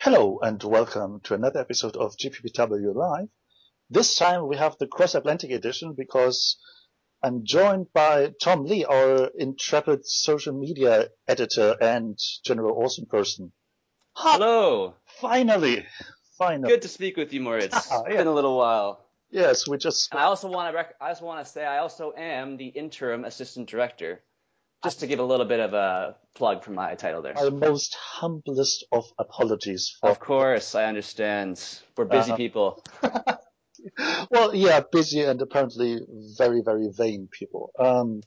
Hello and welcome to another episode of GPPW Live. This time we have the Cross Atlantic edition because I'm joined by Tom Lee, our intrepid social media editor and general awesome person. Hello. Finally, finally. Good to speak with you, Moritz. It's Ah, yeah. been a little while. Yes, we just And I also want to rec- I also want to say I also am the interim assistant director. Just to give a little bit of a plug for my title there. our most humblest of apologies for. Of course, I understand. We're busy Uh-huh. people. Well, yeah, busy and apparently very, very vain people. Um,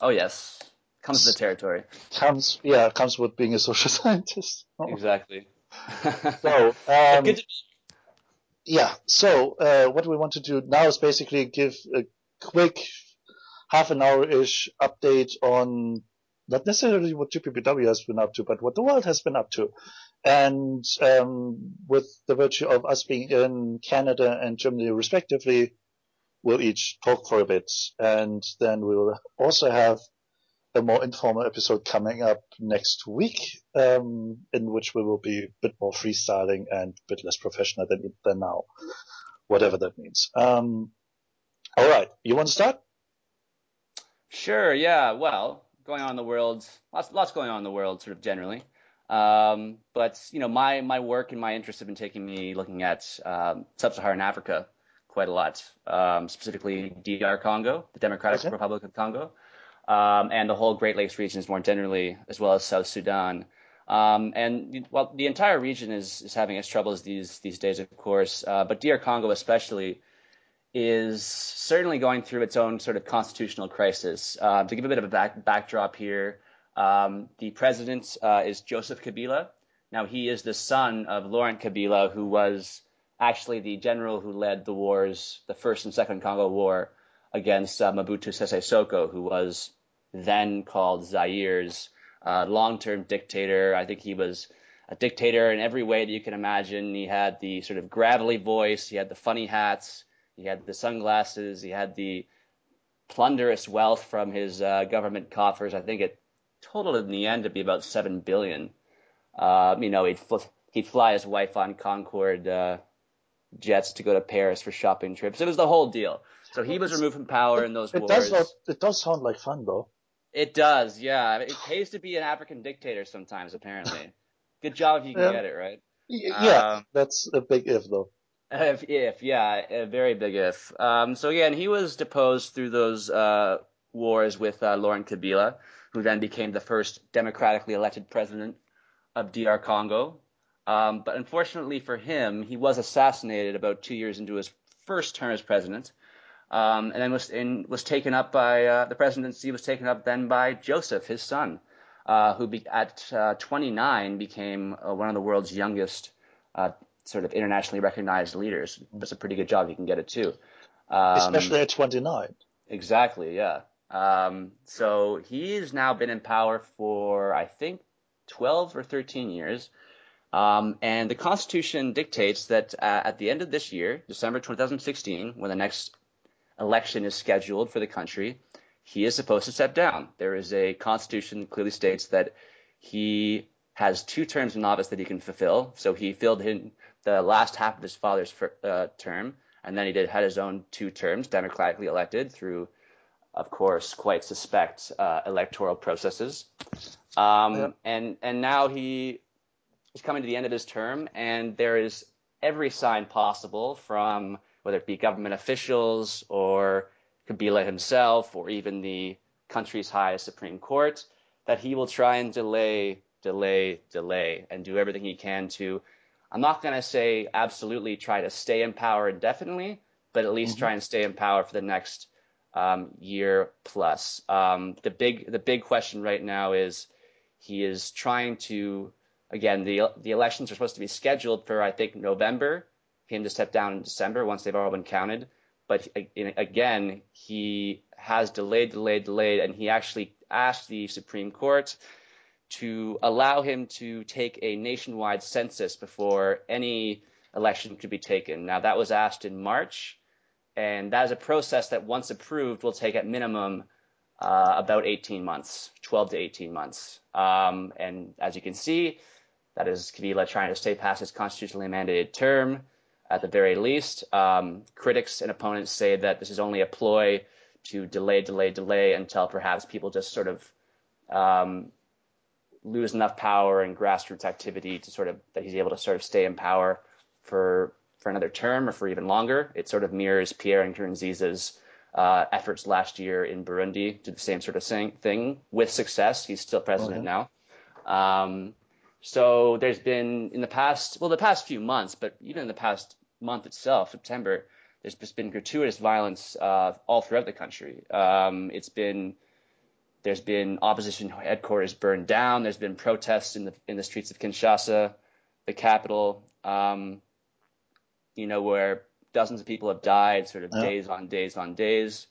Oh yes, comes with the territory. comes, yeah, comes with being a social scientist. Exactly. So, um, Yeah. So uh, what we want to do now is basically give a quick half an hour-ish update on not necessarily what GPPW has been up to, but what the world has been up to. And um, with the virtue of us being in Canada and Germany respectively, we'll each talk for a bit. And then we will also have a more informal episode coming up next week, um, in which we will be a bit more freestyling and a bit less professional than, than now, whatever that means. Um, all right, you want to start? Sure, yeah. Well, going on in the world, lots, lots going on in the world, sort of generally. Um, but you know, my my work and my interests have been taking me looking at um, sub-Saharan Africa quite a lot, um, specifically DR Congo, the Democratic Okay. Republic of Congo, um, and the whole Great Lakes regions more generally, as well as South Sudan. Um, and well, the entire region is is having its troubles these these days, of course. Uh, but DR Congo especially is certainly going through its own sort of constitutional crisis. Uh, to give a bit of a back, backdrop here, um, the president uh, is Joseph Kabila. Now, he is the son of Laurent Kabila, who was actually the general who led the wars, the First and Second Congo War, against uh, Mobutu Sese Seko, who was then called Zaire's uh, long-term dictator. I think he was a dictator in every way that you can imagine. He had the sort of gravelly voice, he had the funny hats, he had the sunglasses, he had the plunderous wealth from his uh, government coffers. I think it totaled in the end to be about seven billion. Uh, you know, he'd fl- he'd fly his wife on Concorde uh, jets to go to Paris for shopping trips. It was the whole deal. So he was removed from power in those It wars. does, it does sound like fun though. It does, yeah. It pays to be an African dictator sometimes, apparently. Good job if you can Yeah. get it, right? Yeah, Um, that's a big if though. If, if yeah, a very big if. Um, so again, he was deposed through those uh, wars with uh, Laurent Kabila, who then became the first democratically elected president of DR Congo. Um, but unfortunately for him, he was assassinated about two years into his first term as president, um, and then was in, was taken up by uh, the presidency was taken up then by Joseph, his son, uh, who be, at uh, 29 became uh, one of the world's youngest uh, sort of internationally recognized leaders. Does a pretty good job. He can get it too. Um, Especially at 29. Exactly, yeah. Um, so he's now been in power for, I think, 12 or 13 years. Um, and the Constitution dictates that uh, at the end of this year, December 2016, when the next election is scheduled for the country, he is supposed to step down. There is a Constitution that clearly states that he has two terms in office that he can fulfill. So he filled in the last half of his father's fir- uh, term, and then he did had his own two terms, democratically elected through, of course, quite suspect uh, electoral processes. Um. And and now he is coming to the end of his term, and there is every sign possible from whether it be government officials or Kabila himself or even the country's highest Supreme Court that he will try and delay, delay, delay, and do everything he can to. I'm not going to say absolutely try to stay in power indefinitely, but at least Mhm. try and stay in power for the next um, year plus. Um, the big the big question right now is he is trying to again the the elections are supposed to be scheduled for I think November. Him to step down in December once they've all been counted. But again, he has delayed, delayed, delayed, and he actually asked the Supreme Court to allow him to take a nationwide census before any election could be taken. Now that was asked in March, and that is a process that once approved will take at minimum uh, about 18 months, 12 to 18 months. Um, and as you can see, That is Kabila trying to stay past his constitutionally mandated term at the very least. Um, critics and opponents say that this is only a ploy to delay, delay, delay until perhaps people just sort of um, lose enough power and grassroots activity to sort of that he's able to sort of stay in power for for another term or for even longer. It sort of mirrors Pierre Nkurunziza's uh, efforts last year in Burundi to the same sort of thing with success. He's still president okay. now. Um, so there's been in the past, well, the past few months, but even in the past month itself, September, there's just been gratuitous violence uh, all throughout the country. Um, it's been there's been opposition headquarters burned down. There's been protests in the in the streets of Kinshasa, the capital. Um, you know where dozens of people have died, sort of yeah. days on days on days.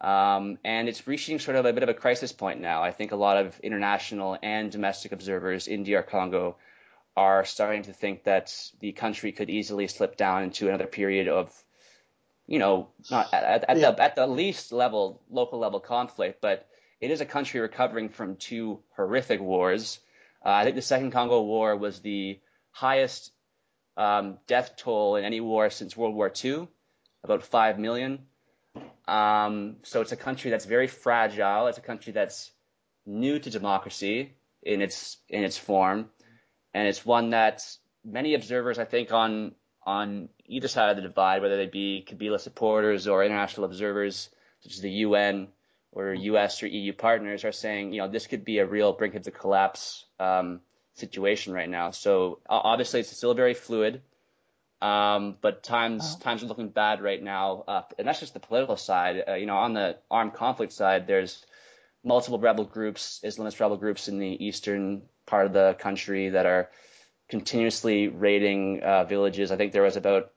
Um, and it's reaching sort of a bit of a crisis point now. I think a lot of international and domestic observers in DR Congo are starting to think that the country could easily slip down into another period of, you know, not at, at, yeah. the, at the least level, local level conflict, but it is a country recovering from two horrific wars. Uh, I think the Second Congo War was the highest um, death toll in any war since World War II, about 5 million. Um, so it's a country that's very fragile. It's a country that's new to democracy in its in its form, and it's one that many observers, I think, on on either side of the divide, whether they be Kabila supporters or international observers such as the UN, or U.S. or EU partners are saying, you know, this could be a real brink of the collapse um, situation right now. So obviously, it's still very fluid, um, but times times are looking bad right now. Uh, and that's just the political side. Uh, you know, on the armed conflict side, there's multiple rebel groups, Islamist rebel groups in the eastern part of the country that are continuously raiding uh, villages. I think there was about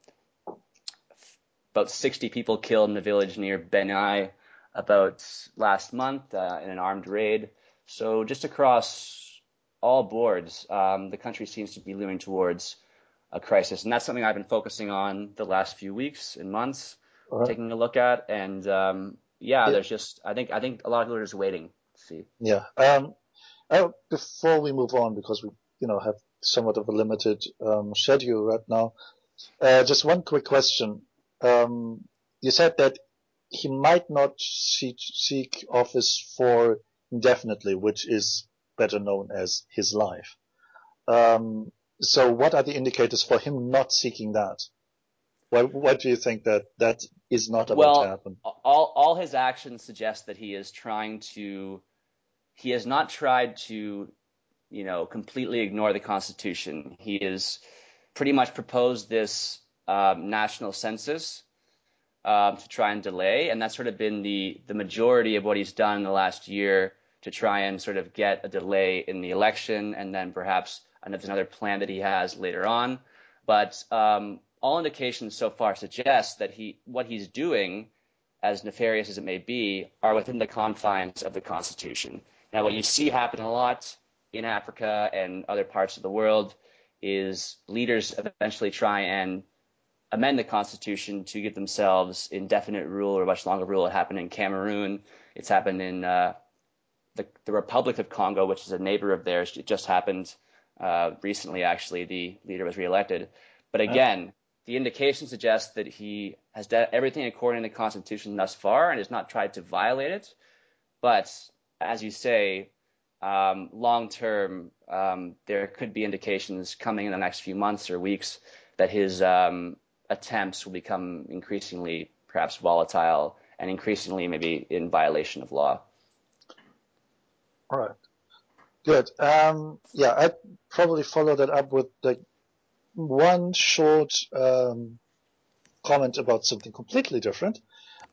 about 60 people killed in a village near Beni about last month uh, in an armed raid. So just across all boards, um, the country seems to be looming towards a crisis, and that's something I've been focusing on the last few weeks and months, uh-huh. taking a look at. And um, yeah, yeah, there's just I think I think a lot of people are just waiting to see. Yeah. Um, I, before we move on, because we you know have somewhat of a limited um, schedule right now, uh, just one quick question. Um, you said that he might not seek, seek office for indefinitely, which is better known as his life. Um, so what are the indicators for him not seeking that? Why, why do you think that that is not about well, to happen? All, all his actions suggest that he is trying to, he has not tried to, you know, completely ignore the Constitution. He has pretty much proposed this um, national census um, to try and delay, and that's sort of been the the majority of what he's done in the last year to try and sort of get a delay in the election, and then perhaps another plan that he has later on. But um, all indications so far suggest that he what he's doing, as nefarious as it may be, are within the confines of the Constitution. Now, what you see happen a lot in Africa and other parts of the world is leaders eventually try and amend the constitution to give themselves indefinite rule or much longer rule. It happened in Cameroon. It's happened in uh, the, the Republic of Congo, which is a neighbor of theirs. It just happened uh, recently, actually. The leader was reelected. But again, the indication suggests that he has done everything according to the Constitution thus far and has not tried to violate it. But as you say, um, long term, um, there could be indications coming in the next few months or weeks that his um, attempts will become increasingly perhaps volatile and increasingly maybe in violation of law. All right. Good. Um, yeah, I'd probably follow that up with like one short um, comment about something completely different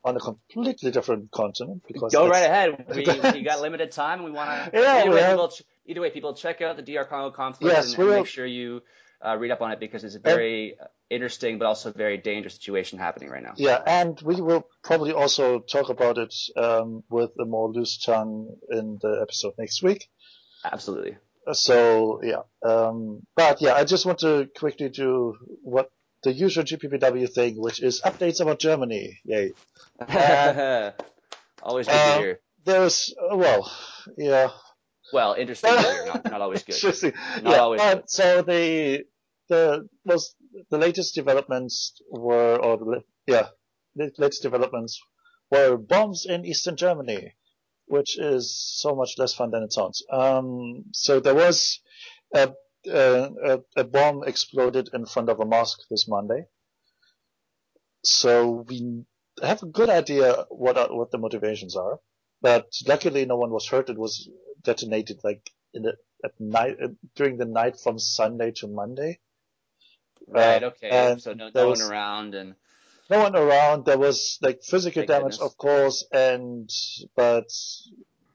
on a completely different continent. Because go right ahead. We, we got limited time, we want to. Yeah, either, way, have... people, either way, people check out the DR Congo conflict yes, and, and make sure you uh, read up on it because it's a very and, interesting but also very dangerous situation happening right now. Yeah, and we will probably also talk about it um, with a more loose tongue in the episode next week. Absolutely. So yeah, um, but yeah, I just want to quickly do what the usual GPPW thing, which is updates about Germany. Yay! Always good to um, hear. There's well, yeah, Well, interesting, not, not always good. Interesting. Not yeah, always uh, good. So the the most the latest developments were, or yeah, the latest developments were bombs in eastern Germany, which is so much less fun than it sounds. Um, so there was a, a, a, a bomb exploded in front of a mosque this Monday. So we have a good idea what are, what the motivations are, but luckily no one was hurt. It was detonated like in the at night uh, during the night from Sunday to Monday. Right. Uh, Okay. and So no, no was- one around, and no one around. There was like physical Thank damage, goodness. of course, and but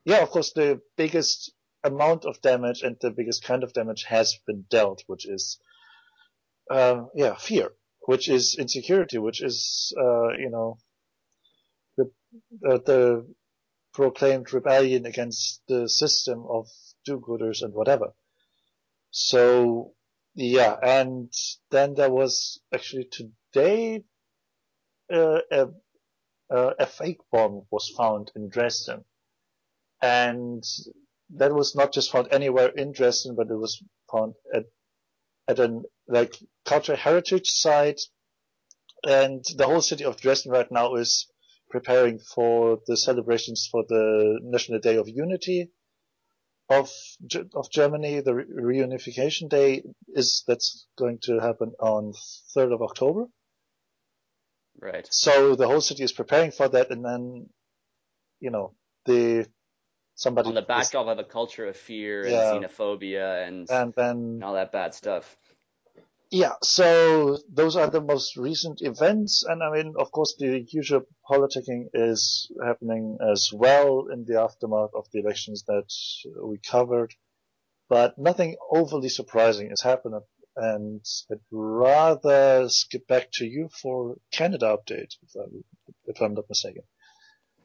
yeah, of course, the biggest amount of damage and the biggest kind of damage has been dealt, which is uh, yeah, fear, which is insecurity, which is uh, you know the uh, the proclaimed rebellion against the system of do-gooders and whatever. So yeah, and then there was actually today uh, a uh, a fake bomb was found in Dresden, and that was not just found anywhere in Dresden, but it was found at at an like cultural heritage site, and the whole city of Dresden right now is preparing for the celebrations for the National Day of Unity of of Germany. The re- reunification day is that's going to happen on 3rd of October. right. So the whole city is preparing for that, and then, you know, the somebody On the backdrop of a culture of fear and Yeah. xenophobia and, and then and all that bad stuff. Yeah. So those are the most recent events, and I mean, of course, the usual politicking is happening as well in the aftermath of the elections that we covered, but nothing overly surprising is happening. And I'd rather skip back to you for Canada update, if I'm, if I'm not mistaken.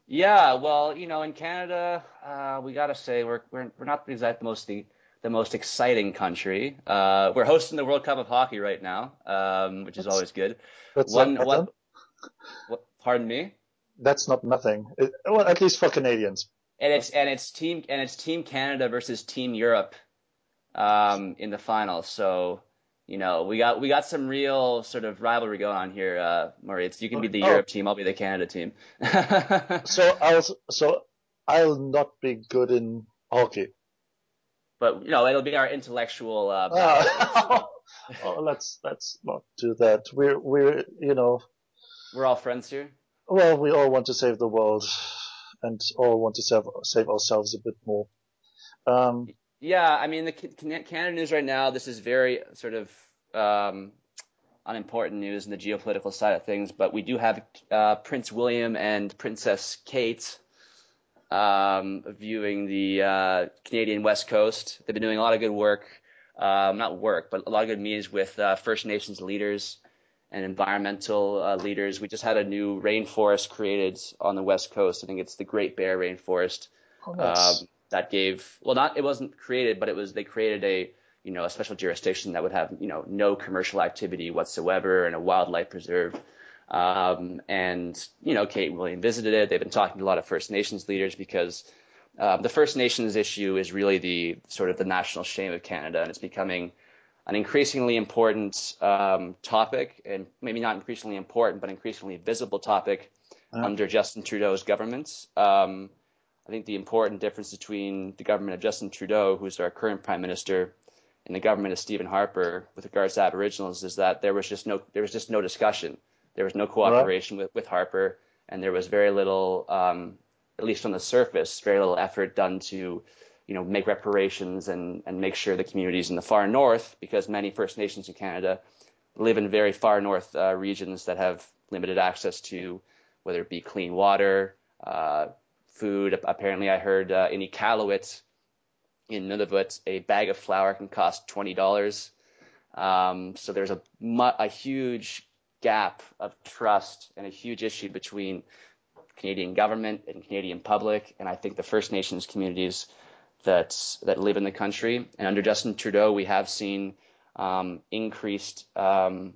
Yeah, well, you know, in Canada, uh, we gotta say we're we're we're not exactly the most the, the most exciting country. Uh, we're hosting the World Cup of Hockey right now, um, which is That's- always good. That's One, what? Pardon me. That's not nothing. It, well, at least for Canadians. And it's and it's team and it's Team Canada versus Team Europe, um, in the final. So, you know, we got we got some real sort of rivalry going on here, uh, Murray. It's, you can be the Oh. Europe team, I'll be the Canada team. So I'll so I'll not be good in hockey. But you know, it'll be our intellectual uh. Ah. oh, let's let's not do that. We're we're you know We're all friends here. well we all want to save the world and all want to save save ourselves a bit more. Um, Yeah, I mean the Can- Canada news right now. This is very sort of um, unimportant news in the geopolitical side of things, but we do have uh, Prince William and Princess Kate um, viewing the uh, Canadian West Coast. They've been doing a lot of good work, um, not work, but a lot of good meetings with uh, First Nations leaders and environmental uh, leaders. We just had a new rainforest created on the West Coast. I think it's the Great Bear Rainforest oh, nice. um, that gave well not it wasn't created but it was they created a you know a special jurisdiction that would have you know no commercial activity whatsoever and a wildlife preserve um, and you know Kate and William visited it they've been talking to a lot of First Nations leaders because um, the First Nations issue is really the sort of the national shame of Canada and it's becoming an increasingly important um, topic and maybe not increasingly important but increasingly visible topic Yeah. under Justin Trudeau's government. Um, I think the important difference between the government of Justin Trudeau, who's our current prime minister, and the government of Stephen Harper with regards to Aboriginals is that there was just no there was just no discussion. There was no cooperation with, with Harper, and there was very little, um, at least on the surface, very little effort done to, you know, make reparations and, and make sure the communities in the far north, because many First Nations in Canada live in very far north uh, regions that have limited access to whether it be clean water, uh, food. Apparently, I heard uh, in Iqaluit, in Nunavut, a bag of flour can cost twenty dollars. Um, so there's a a huge gap of trust and a huge issue between Canadian government and Canadian public, and I think the First Nations communities that that live in the country. And under Justin Trudeau, we have seen um, increased um,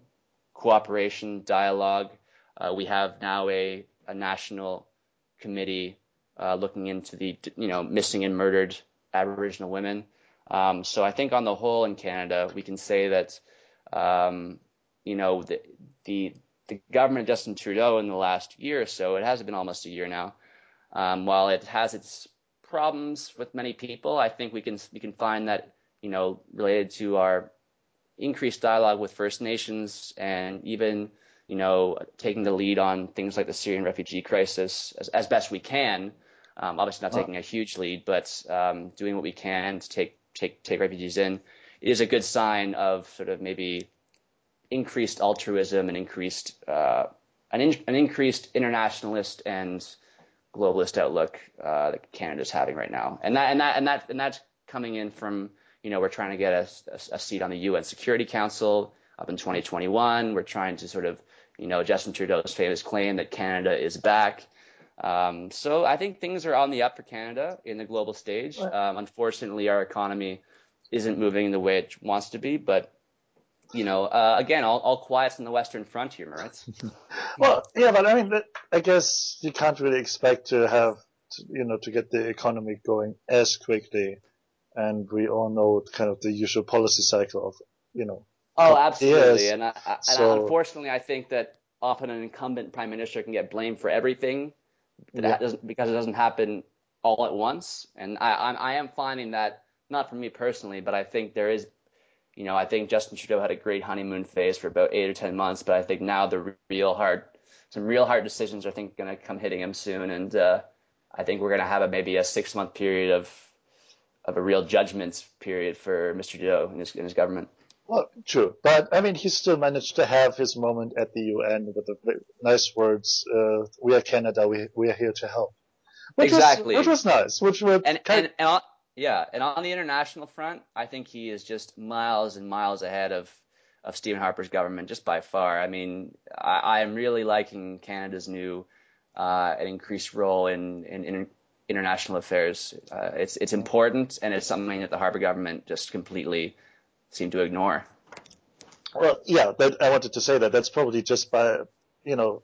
cooperation, dialogue. Uh, we have now a, a national committee uh, looking into the you know missing and murdered Aboriginal women. Um, so I think on the whole in Canada, we can say that, um, you know, the, the, the government of Justin Trudeau in the last year or so, it has been almost a year now, um, while it has its problems with many people, I think we can we can find that you know related to our increased dialogue with First Nations and even you know taking the lead on things like the Syrian refugee crisis as, as best we can. Um, obviously not taking a huge lead, but um, doing what we can to take take take refugees in is a good sign of sort of maybe increased altruism and increased uh, an, in, an increased internationalist and globalist outlook uh, that Canada's having right now, and that and that and that and that's coming in from you know we're trying to get a, a, a seat on the UN Security Council up in 2021. We're trying to sort of you know Justin Trudeau's famous claim that Canada is back. Um, so I think things are on the up for Canada in the global stage. Um, unfortunately, our economy isn't moving the way it wants to be, but you know, uh, again, all, all quiet's in the Western frontier, Moritz. well, yeah, but I mean, I guess you can't really expect to have, to, you know, to get the economy going as quickly. And we all know kind of the usual policy cycle of, you know. Oh, absolutely. Years. And, I, I, so, and unfortunately, I think that often an incumbent prime minister can get blamed for everything yeah. doesn't, because it doesn't happen all at once. And I, I, I am finding that, not for me personally, but I think there is you know, I think Justin Trudeau had a great honeymoon phase for about eight or ten months, but I think now the real hard, some real hard decisions are I think going to come hitting him soon, and uh, I think we're going to have a maybe a six month period of of a real judgment period for Mr. Trudeau and his, and his government. Well, true, but I mean, he still managed to have his moment at the UN with the nice words, uh, "We are Canada. We we are here to help." Which exactly, was, which was nice. Which was and, and, and yeah, and on the international front, I think he is just miles and miles ahead of of Stephen Harper's government just by far. I mean, I, am really liking Canada's new uh, an increased role in, in, in international affairs. Uh, it's it's important, and it's something that the Harper government just completely seemed to ignore. Well, yeah, that, I wanted to say that that's probably just by you know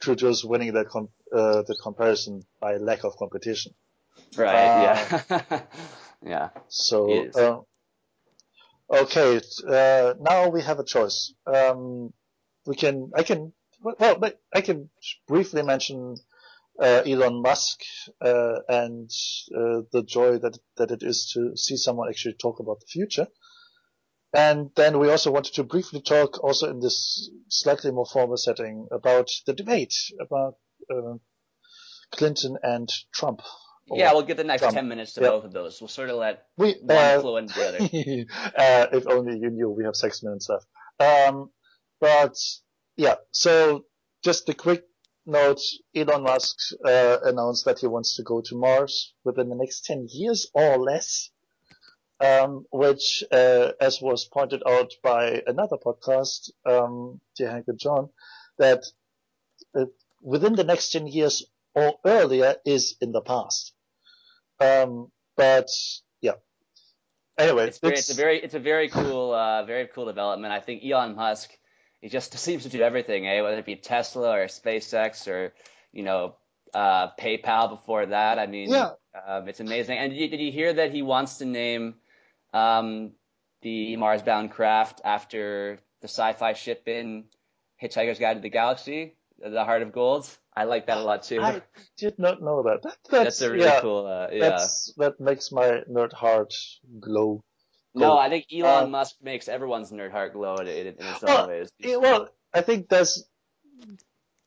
Trudeau's winning the com- uh, the comparison by lack of competition. Right. Uh, yeah. yeah. So, uh, okay. Uh, now we have a choice. Um, we can, I can, well, I can briefly mention uh, Elon Musk uh, and uh, the joy that that it is to see someone actually talk about the future. And then we also wanted to briefly talk, also in this slightly more formal setting, about the debate about Clinton and Trump yeah, we'll get the next. 10 minutes to both of those. We'll sort of let we, one uh, flow into the other. uh, if only you knew we have six minutes left. Um, but yeah, so just a quick note. Elon Musk uh, announced that he wants to go to Mars within the next 10 years or less. Um, which, uh, as was pointed out by another podcast, um, dear Hank and John, that uh, within the next 10 years or earlier is in the past. Um, but yeah. Anyway, it's, it's, it's, a very it's a very cool uh, very cool development. I think Elon Musk he just seems to do everything, eh? Whether it be Tesla or SpaceX or you know uh, PayPal before that. I mean, yeah. um, it's amazing. And did you, did you hear that he wants to name um, the Mars-bound craft after the sci-fi ship in Hitchhiker's Guide to the Galaxy, The Heart of Gold? I like that a lot too. I did not know that. that that's, that's, a really yeah, cool. Uh, yeah, that makes my nerd heart glow. No, I think Elon uh, Musk makes everyone's nerd heart glow in, in, in its well, own ways. Well, I think there's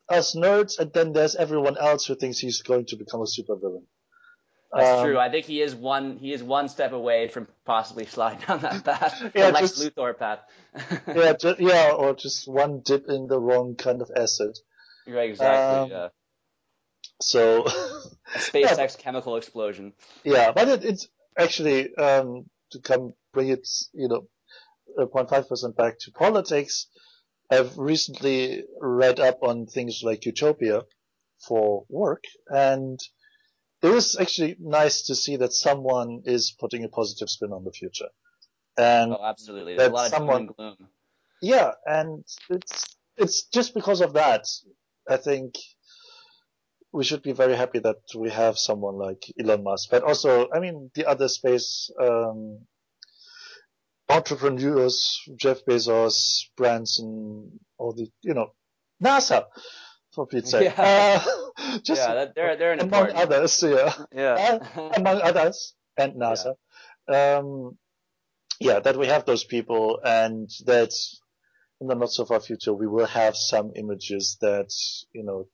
us nerds, and then there's everyone else who thinks he's going to become a supervillain. That's um, true. I think he is one. He is one step away from possibly sliding down that path, yeah, Lex just, Luthor path. yeah, just, yeah, or just one dip in the wrong kind of acid. Right, exactly. Um, yeah. So a SpaceX yeah, chemical explosion. Yeah, but it, it's actually um, to come bring it, you know, 0.5 percent back to politics. I've recently read up on things like Utopia for work, and it was actually nice to see that someone is putting a positive spin on the future. And oh, absolutely. There's a lot of someone, doom and gloom. Yeah, and it's it's just because of that I think we should be very happy that we have someone like Elon Musk, but also, I mean, the other space um, entrepreneurs, Jeff Bezos, Branson, all the, you know, NASA, for Pete's sake. Yeah. Uh, just yeah, that, they're they're an among important. others, yeah. Yeah. Uh, among others, and NASA. Um, yeah, that we have those people and that in the not so far future we will have some images that, you know,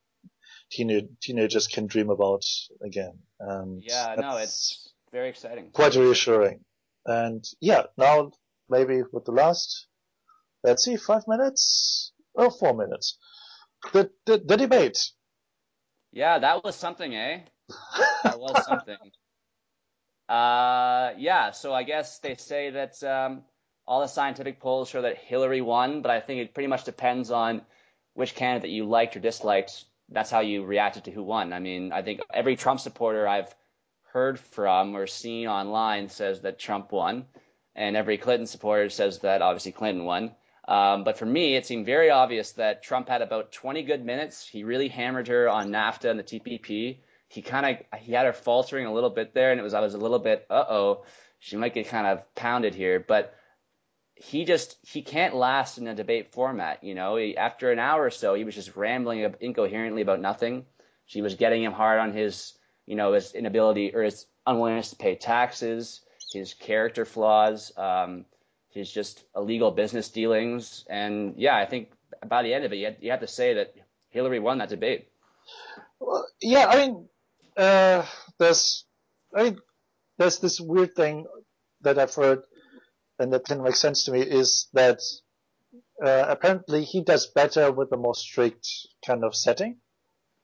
teenage, teenagers can dream about again. And yeah, no, it's very exciting. quite reassuring. And yeah, now maybe with the last, let's see, five minutes? Oh, four minutes. The, the, the debate. Yeah, that was something, eh? That was something. Uh, yeah, so I guess they say that um, all the scientific polls show that Hillary won, but I think it pretty much depends on which candidate you liked or disliked. That's how you reacted to who won. I mean, I think every Trump supporter I've heard from or seen online says that Trump won, and every Clinton supporter says that obviously Clinton won. Um, but for me, it seemed very obvious that Trump had about 20 good minutes. He really hammered her on NAFTA and the TPP. He kind of he had her faltering a little bit there, and it was I was a little bit uh oh, she might get kind of pounded here. But he just he can't last in a debate format. You know, he, after an hour or so, he was just rambling incoherently about nothing. She was getting him hard on his you know his inability or his unwillingness to pay taxes, his character flaws. Um, his just illegal business dealings. And yeah, I think by the end of it, you have, you have to say that Hillary won that debate. Well, yeah, I mean, uh, there's, I mean, there's this weird thing that I've heard, and that didn't make sense to me, is that uh, apparently he does better with a more strict kind of setting,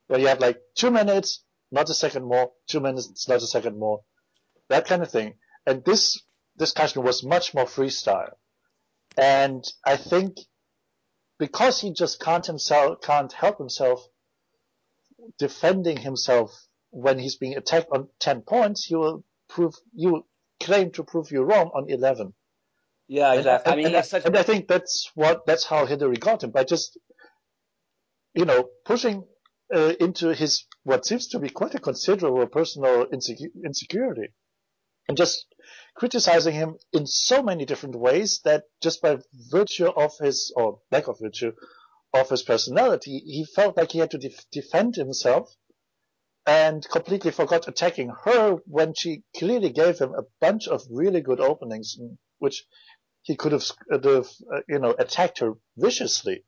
where you have like two minutes, not a second more, two minutes, not a second more, that kind of thing. And this discussion was much more freestyle. And I think because he just can't himself, can't help himself defending himself when he's being attacked on 10 points, he will prove, you will claim to prove you wrong on 11. Yeah, exactly. And, I mean, and, such and I think that's what, that's how Hillary got him by just, you know, pushing uh, into his, what seems to be quite a considerable personal insecu- insecurity and just criticizing him in so many different ways that just by virtue of his, or lack of virtue, of his personality, he felt like he had to def- defend himself and completely forgot attacking her when she clearly gave him a bunch of really good openings which he could have, uh, you know, attacked her viciously.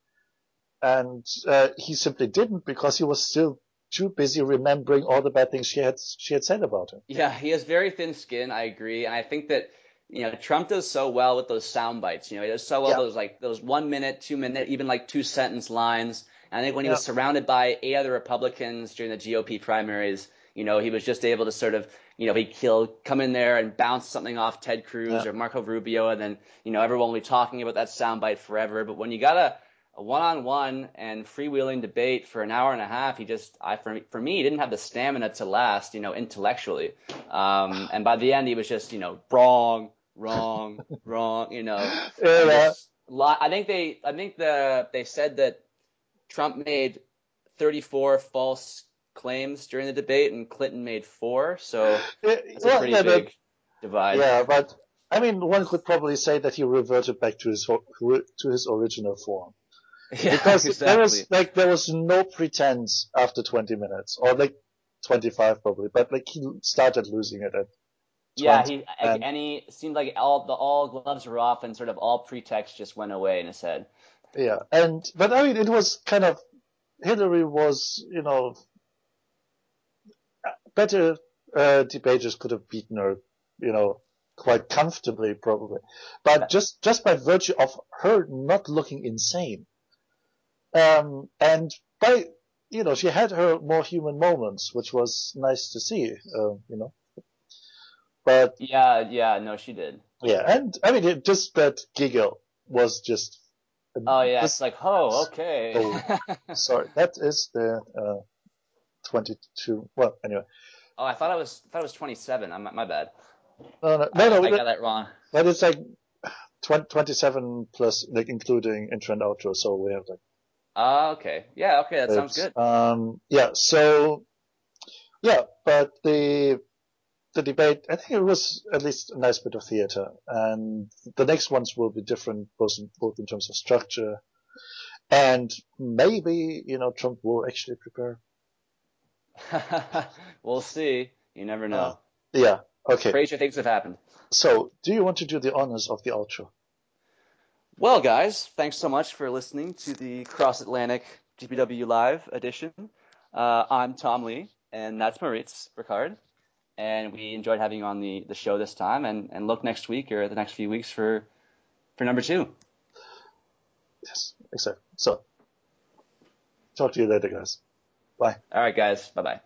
And uh, he simply didn't because he was still too busy remembering all the bad things she had she had said about him. Yeah, he has very thin skin. I agree, and I think that you know Trump does so well with those sound bites. You know, he does so well Yeah. those like those one minute, two minute, even like two sentence lines. And I think when he Yeah. was surrounded by eight other Republicans during the GOP primaries, you know, he was just able to sort of you know, he'd he'll come in there and bounce something off Ted Cruz Yeah. or Marco Rubio, and then you know everyone will be talking about that soundbite forever. But when you got a a one-on-one and freewheeling debate for an hour and a half, he just, I for me, for me, he didn't have the stamina to last, you know, intellectually. Um, and by the end, he was just, you know, wrong, wrong, wrong, you know. Yeah, just I think they, I think the they said that Trump made 34 false claims during the debate, and Clinton made four. So it's a pretty yeah, but- big divide. Yeah, but I mean, one could probably say that he reverted back to his to his original form Yeah, because exactly. there was like there was no pretense after 20 minutes or like 25 probably, but like he started losing it at Yeah, he and- and he seemed like all the all gloves were off and sort of all pretext just went away in his head. Yeah, and but I mean, it was kind of Hillary was, you know, better uh, debaters could have beaten her, you know, quite comfortably probably, but just just by virtue of her not looking insane, um, and by you know she had her more human moments, which was nice to see, uh, you know, but Yeah, yeah, no, she did. yeah, and I mean, it, just that giggle was just. Oh yeah, just- it's like, oh, okay. Oh. Sorry, that is the uh, 22. Well, anyway. oh, I thought it was I thought it was 27. I'm, my bad. No, no, I, no, no I got that wrong. but it's like 20, 27 plus, like including intro and outro. So we have like. Oh, okay. Yeah, okay, that sounds good. Um, yeah. So Yeah, but the the debate, I think it was at least a nice bit of theater, and the next ones will be different, both in, both in terms of structure, and maybe you know Trump will actually prepare. we'll see. You never know. Uh, yeah. Okay. Crazier things have happened. So, do you want to do the honors of the outro? Well, guys, thanks so much for listening to the Cross Atlantic GPW Live edition. Uh, I'm Tom Lee, and that's Moritz Ricard. And we enjoyed having you on the, the show this time. And, and look next week or the next few weeks for for number two. Yes, exactly. So, talk to you later, guys. Bye. All right, guys. Bye bye.